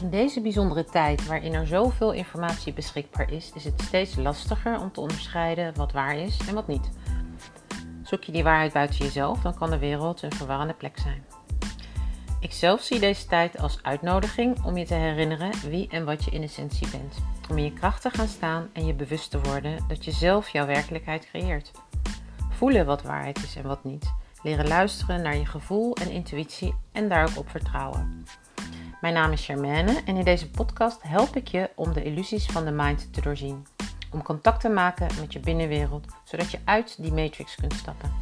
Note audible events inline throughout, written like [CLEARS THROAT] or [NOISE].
In deze bijzondere tijd waarin er zoveel informatie beschikbaar is, is het steeds lastiger om te onderscheiden wat waar is en wat niet. Zoek je die waarheid buiten jezelf, dan kan de wereld een verwarrende plek zijn. Ik zelf zie deze tijd als uitnodiging om je te herinneren wie en wat je in essentie bent. Om in je kracht te gaan staan en je bewust te worden dat je zelf jouw werkelijkheid creëert. Voelen wat waarheid is en wat niet. Leren luisteren naar je gevoel en intuïtie en daar ook op vertrouwen. Mijn naam is Germaine en in deze podcast help ik je om de illusies van de mind te doorzien. Om contact te maken met je binnenwereld, zodat je uit die matrix kunt stappen.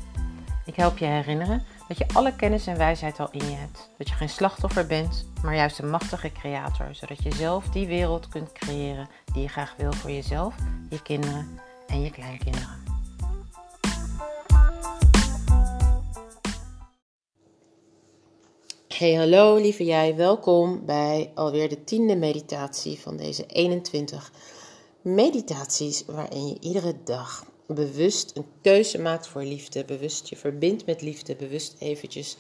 Ik help je herinneren dat je alle kennis en wijsheid al in je hebt. Dat je geen slachtoffer bent, maar juist een machtige creator, zodat je zelf die wereld kunt creëren die je graag wil voor jezelf, je kinderen en je kleinkinderen. Hey, hallo lieve jij, welkom bij alweer de tiende meditatie van deze 21 meditaties waarin je iedere dag bewust een keuze maakt voor liefde, bewust je verbindt met liefde, bewust eventjes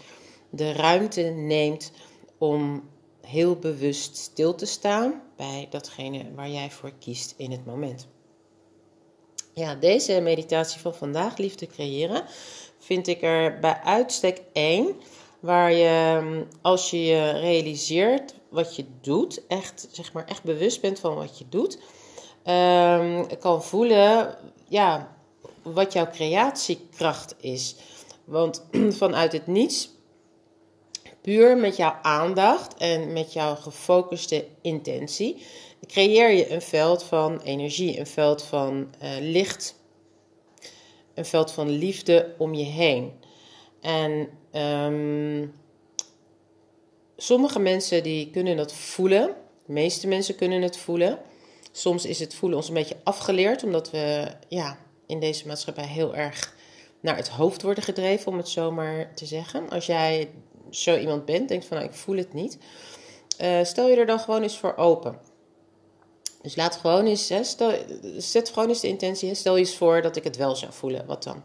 de ruimte neemt om heel bewust stil te staan bij datgene waar jij voor kiest in het moment. Ja, deze meditatie van vandaag, liefde creëren, vind ik er bij uitstek één waar je, als je je realiseert wat je doet, echt, zeg maar, echt bewust bent van wat je doet, um, kan voelen ja, wat jouw creatiekracht is. Want [CLEARS THROAT] vanuit het niets, puur met jouw aandacht en met jouw gefocuste intentie, creëer je een veld van energie, een veld van uh, licht, een veld van liefde om je heen. En um, sommige mensen die kunnen dat voelen. De meeste mensen kunnen het voelen. Soms is het voelen ons een beetje afgeleerd, omdat we ja, in deze maatschappij heel erg naar het hoofd worden gedreven, om het zo maar te zeggen. Als jij zo iemand bent, denkt van nou, ik voel het niet. Uh, stel je er dan gewoon eens voor open. Dus laat gewoon eens, hè, stel, zet gewoon eens de intentie. Stel je eens voor dat ik het wel zou voelen. Wat dan?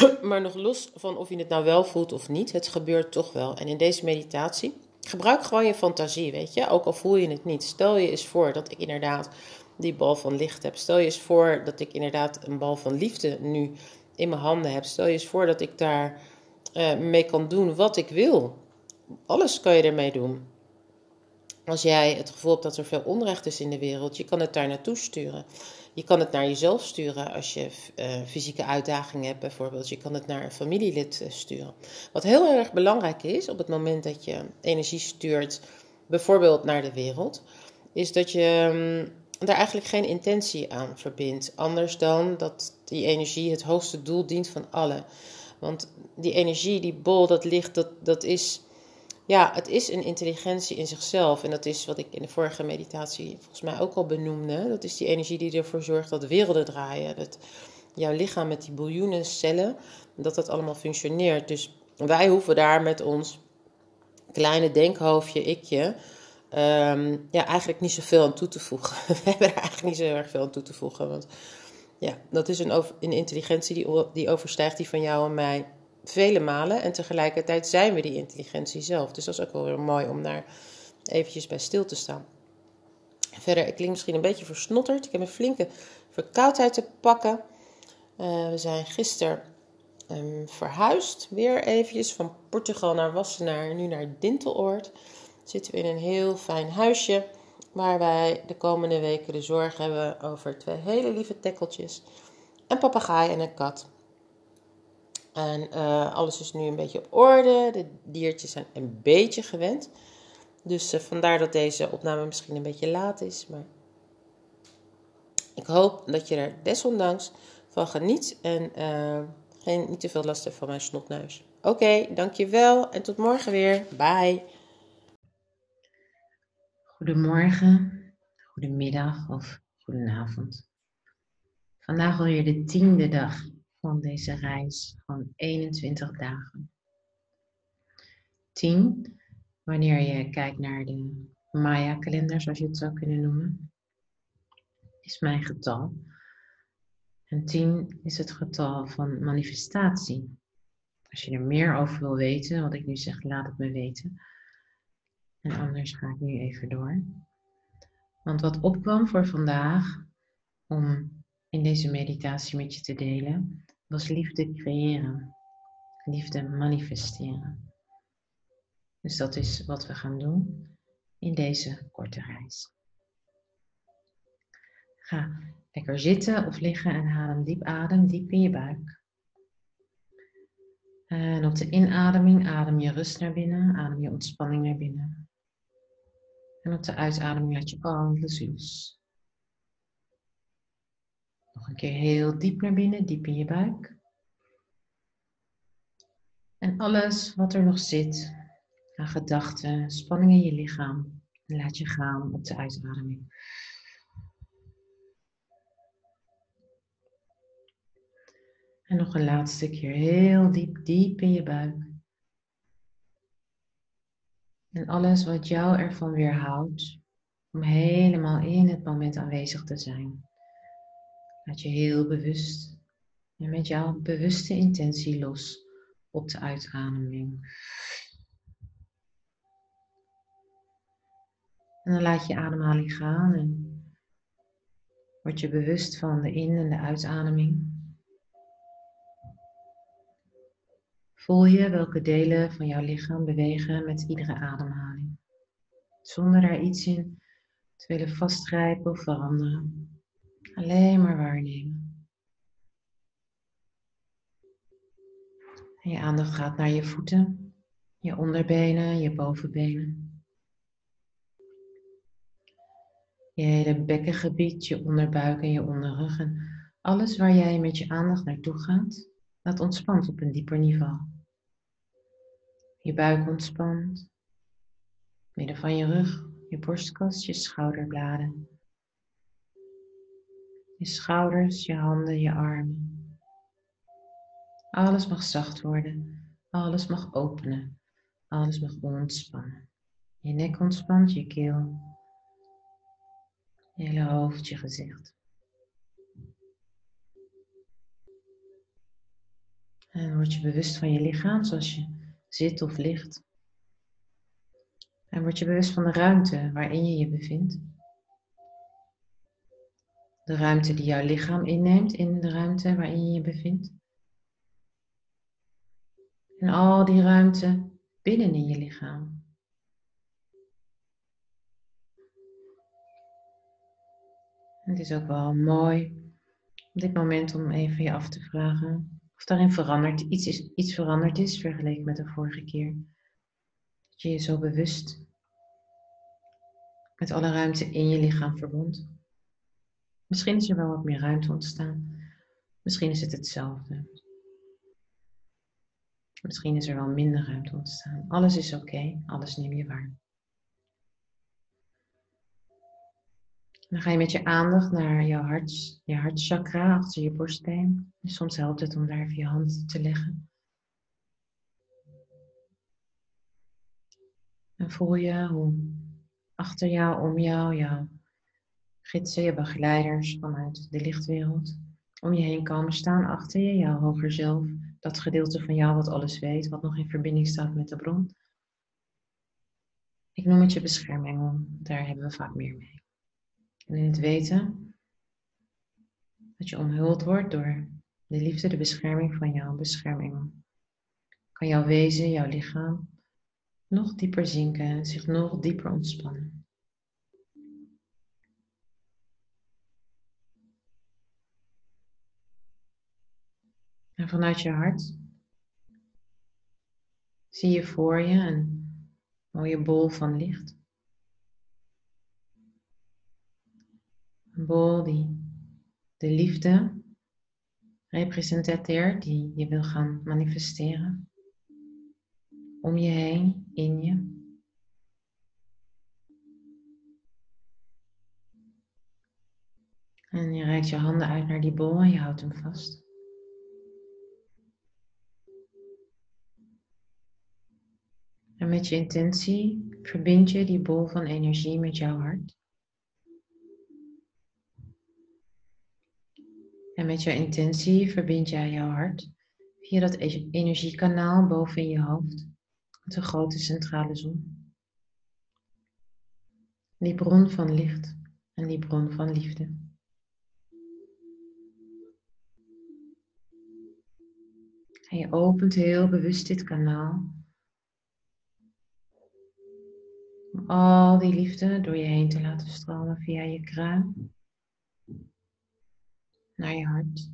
[COUGHS] maar nog los van of je het nou wel voelt of niet, het gebeurt toch wel. En in deze meditatie, gebruik gewoon je fantasie, weet je. Ook al voel je het niet. Stel je eens voor dat ik inderdaad die bal van licht heb. Stel je eens voor dat ik inderdaad een bal van liefde nu in mijn handen heb. Stel je eens voor dat ik daar uh, mee kan doen wat ik wil. Alles kan je ermee doen. Als jij het gevoel hebt dat er veel onrecht is in de wereld, je kan het daar naartoe sturen. Je kan het naar jezelf sturen als je uh, fysieke uitdagingen hebt, bijvoorbeeld. Je kan het naar een familielid uh, sturen. Wat heel erg belangrijk is op het moment dat je energie stuurt, bijvoorbeeld naar de wereld, is dat je um, daar eigenlijk geen intentie aan verbindt. Anders dan dat die energie het hoogste doel dient van alle. Want die energie, die bol, dat licht, dat, dat is ja, het is een intelligentie in zichzelf. En dat is wat ik in de vorige meditatie volgens mij ook al benoemde. Dat is die energie die ervoor zorgt dat werelden draaien. Dat jouw lichaam met die biljoenen cellen, dat dat allemaal functioneert. Dus wij hoeven daar met ons kleine denkhoofdje, ikje, um, ja, eigenlijk niet zoveel aan toe te voegen. [LAUGHS] We hebben er eigenlijk niet zo erg veel aan toe te voegen. Want ja, dat is een, een intelligentie die, die overstijgt die van jou en mij vele malen. En tegelijkertijd zijn we die intelligentie zelf. Dus dat is ook wel weer mooi om daar eventjes bij stil te staan. Verder, ik klink misschien een beetje versnotterd. Ik heb een flinke verkoudheid te pakken. Uh, we zijn gisteren um, verhuisd. Weer eventjes van Portugal naar Wassenaar, nu naar Dinteloord. Zitten we in een heel fijn huisje. Waar wij de komende weken de zorg hebben over twee hele lieve tekkeltjes. Een papegaai en een kat. En uh, alles is nu een beetje op orde. De diertjes zijn een beetje gewend. Dus uh, vandaar dat deze opname misschien een beetje laat is. Maar ik hoop dat je er desondanks van geniet. En uh, geen, niet te veel last hebt van mijn snotneus. Oké, dankjewel. En tot morgen weer. Bye. Goedemorgen, goedemiddag of goedenavond. Vandaag alweer de tiende dag van deze reis van 21 dagen. 10, wanneer je kijkt naar de Maya-kalender, zoals je het zou kunnen noemen, is mijn getal. En 10 is het getal van manifestatie. Als je er meer over wil weten, wat ik nu zeg, laat het me weten. En anders ga ik nu even door. Want wat opkwam voor vandaag, om in deze meditatie met je te delen, was liefde creëren. Liefde manifesteren. Dus dat is wat we gaan doen in deze korte reis. Ga lekker zitten of liggen en adem diep adem, diep in je buik. En op de inademing adem je rust naar binnen, adem je ontspanning naar binnen. En op de uitademing laat je alles los. Nog een keer heel diep naar binnen, diep in je buik. En alles wat er nog zit aan gedachten, spanning in je lichaam, laat je gaan op de uitademing. En nog een laatste keer heel diep, diep in je buik. En alles wat jou ervan weerhoudt om helemaal in het moment aanwezig te zijn. Laat je heel bewust en met jouw bewuste intentie los op de uitademing. En dan laat je ademhaling gaan en word je bewust van de in- en de uitademing. Voel je welke delen van jouw lichaam bewegen met iedere ademhaling, zonder daar iets in te willen vastgrijpen of veranderen. Alleen maar waarnemen. En je aandacht gaat naar je voeten, je onderbenen, je bovenbenen. Je hele bekkengebied, je onderbuik en je onderrug. En alles waar jij met je aandacht naartoe gaat, dat ontspant op een dieper niveau. Je buik ontspant, midden van je rug, je borstkas, je schouderbladen. Je schouders, je handen, je armen. Alles mag zacht worden, alles mag openen, alles mag ontspannen. Je nek ontspant, je keel, je hele hoofd, je gezicht. En word je bewust van je lichaam zoals je zit of ligt. En word je bewust van de ruimte waarin je je bevindt. De ruimte die jouw lichaam inneemt in de ruimte waarin je je bevindt. En al die ruimte binnenin je lichaam. Het is ook wel mooi op dit moment om even je af te vragen of daarin veranderd, iets, is, iets veranderd is vergeleken met de vorige keer. Dat je je zo bewust met alle ruimte in je lichaam verbond. Misschien is er wel wat meer ruimte ontstaan. Misschien is het hetzelfde. Misschien is er wel minder ruimte ontstaan. Alles is oké, alles neem je waar. Dan ga je met je aandacht naar jouw hart, je hartchakra achter je borstbeen. En soms helpt het om daar even je hand te leggen. En voel je hoe achter jou, om jou, jouw gidsen, je begeleiders vanuit de lichtwereld om je heen komen staan, achter je, jouw hoger zelf, dat gedeelte van jou wat alles weet, wat nog in verbinding staat met de bron. Ik noem het je beschermengel, daar hebben we vaak meer mee. En in het weten dat je omhuld wordt door de liefde, de bescherming van jouw beschermengel, kan jouw wezen, jouw lichaam nog dieper zinken, zich nog dieper ontspannen. En vanuit je hart zie je voor je een mooie bol van licht. Een bol die de liefde representeert die je wil gaan manifesteren. Om je heen, in je. En je reikt je handen uit naar die bol en je houdt hem vast. En met je intentie verbind je die bol van energie met jouw hart. En met jouw intentie verbind jij jouw hart via dat e- energiekanaal boven in je hoofd met een grote centrale zon. Die bron van licht en die bron van liefde. En je opent heel bewust dit kanaal. Om al die liefde door je heen te laten stromen via je kruin. Naar je hart.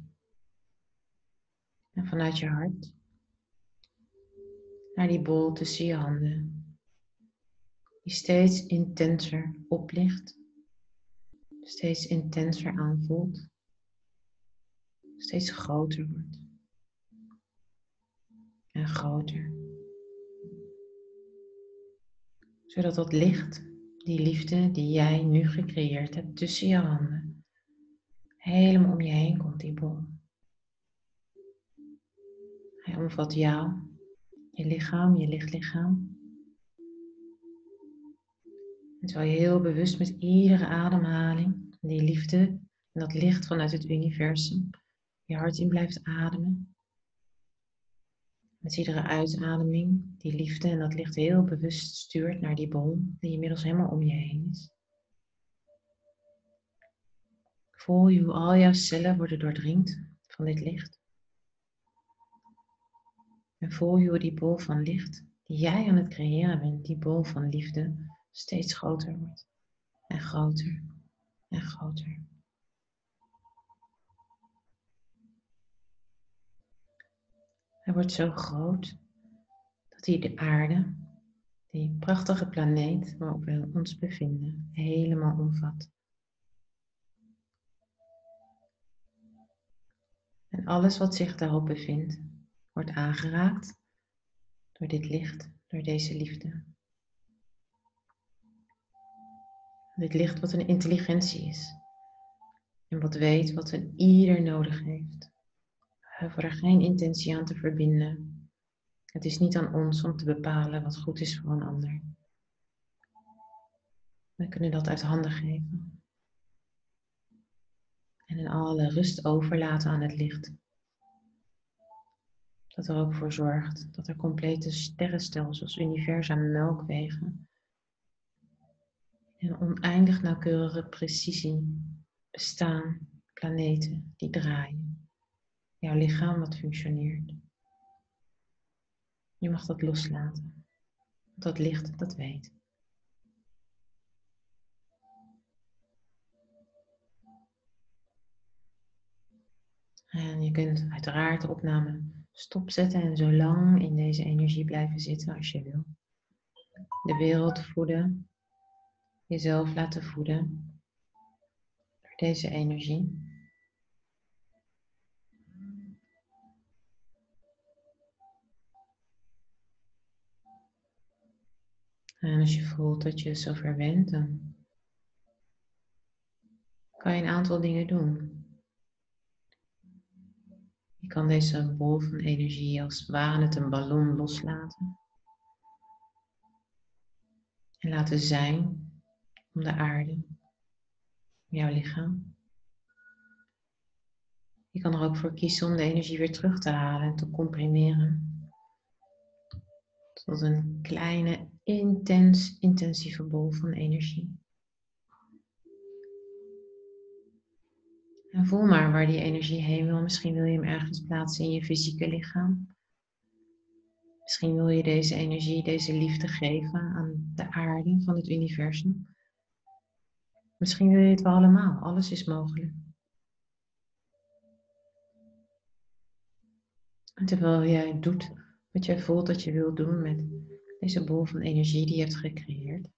En vanuit je hart naar die bol tussen je handen. Die steeds intenser oplicht. Steeds intenser aanvoelt. Steeds groter wordt. En groter. Zodat dat licht, die liefde die jij nu gecreëerd hebt tussen je handen, helemaal om je heen komt, die bol. Hij omvat jou, je lichaam, je lichtlichaam. En terwijl je heel bewust met iedere ademhaling die liefde en dat licht vanuit het universum je hart in blijft ademen. Met iedere uitademing die liefde en dat licht heel bewust stuurt naar die bol die inmiddels helemaal om je heen is. Voel je hoe al jouw cellen worden doordringd van dit licht. En voel je hoe die bol van licht die jij aan het creëren bent, die bol van liefde, steeds groter wordt. En groter en groter. Wordt zo groot dat hij de aarde, die prachtige planeet waarop we ons bevinden, helemaal omvat. En alles wat zich daarop bevindt, wordt aangeraakt door dit licht, door deze liefde. Dit licht wat een intelligentie is en wat weet wat een ieder nodig heeft. Er geen intentie aan te verbinden. Het is niet aan ons om te bepalen wat goed is voor een ander. We kunnen dat uit handen geven. En in alle rust overlaten aan het licht dat er ook voor zorgt dat er complete sterrenstelsels, universa, melkwegen en oneindig nauwkeurige precisie bestaan, planeten die draaien, jouw lichaam wat functioneert. Je mag dat loslaten, dat licht dat weet. En je kunt uiteraard de opname stopzetten en zo lang in deze energie blijven zitten als je wil. De wereld voeden, jezelf laten voeden door deze energie. En als je voelt dat je zover bent, dan kan je een aantal dingen doen. Je kan deze bol van energie als ware het een ballon loslaten. En laten zijn om de aarde, jouw lichaam. Je kan er ook voor kiezen om de energie weer terug te halen en te comprimeren. Tot een kleine, intens, intensieve bol van energie. En voel maar waar die energie heen wil. Misschien wil je hem ergens plaatsen in je fysieke lichaam. Misschien wil je deze energie, deze liefde geven aan de aarde van het universum. Misschien wil je het wel allemaal. Alles is mogelijk. En terwijl jij doet wat jij voelt dat je wilt doen met deze bol van energie die je hebt gecreëerd,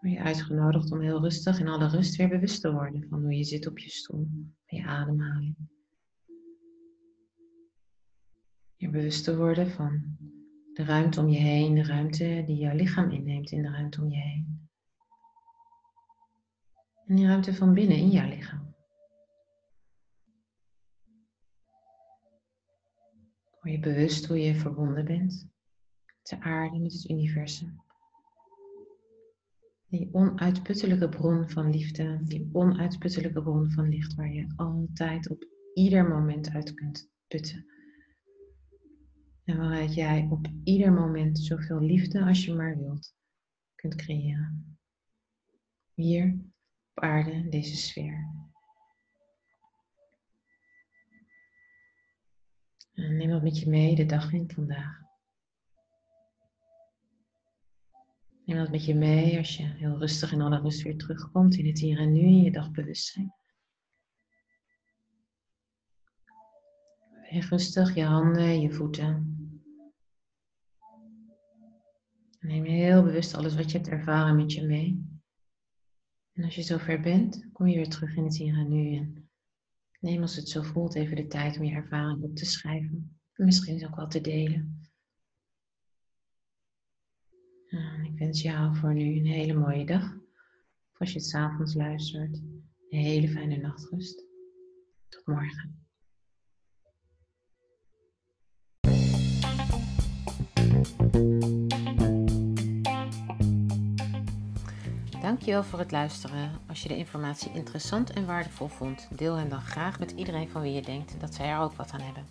word je uitgenodigd om heel rustig in alle rust weer bewust te worden van hoe je zit op je stoel, van je ademhaling. Je bewust te worden van de ruimte om je heen, de ruimte die jouw lichaam inneemt in de ruimte om je heen. En die ruimte van binnen in jouw lichaam. Word je bewust hoe je verbonden bent met de aarde, met het universum. Die onuitputtelijke bron van liefde, die onuitputtelijke bron van licht waar je altijd op ieder moment uit kunt putten. En waaruit jij op ieder moment zoveel liefde als je maar wilt kunt creëren. Hier op aarde, deze sfeer. En neem dat met je mee de dag in vandaag. Neem dat met je mee als je heel rustig in alle rust weer terugkomt in het hier en nu in je dagbewustzijn. Beweeg rustig je handen, je voeten. Neem heel bewust alles wat je hebt ervaren met je mee. En als je zover bent, kom je weer terug in het hier en nu. En neem als het zo voelt even de tijd om je ervaring op te schrijven. En misschien ook wel te delen. En ik wens jou voor nu een hele mooie dag. Of als je het s'avonds luistert, een hele fijne nachtrust. Tot morgen. Dankjewel voor het luisteren. Als je de informatie interessant en waardevol vond, deel hem dan graag met iedereen van wie je denkt dat zij er ook wat aan hebben.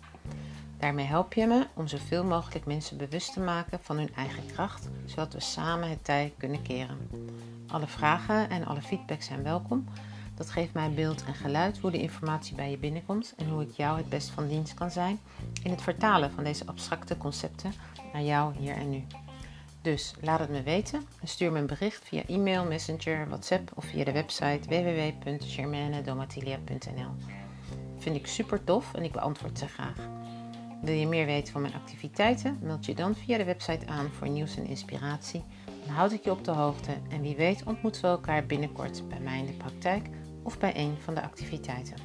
Daarmee help je me om zoveel mogelijk mensen bewust te maken van hun eigen kracht, zodat we samen het tij kunnen keren. Alle vragen en alle feedback zijn welkom. Dat geeft mij beeld en geluid hoe de informatie bij je binnenkomt en hoe ik jou het best van dienst kan zijn in het vertalen van deze abstracte concepten naar jou hier en nu. Dus laat het me weten en stuur me een bericht via e-mail, messenger, WhatsApp of via de website www.germanedomatilia.nl. Vind ik super tof en ik beantwoord ze graag. Wil je meer weten van mijn activiteiten? Meld je dan via de website aan voor nieuws en inspiratie. Dan houd ik je op de hoogte en wie weet ontmoeten we elkaar binnenkort bij mij in de praktijk of bij een van de activiteiten.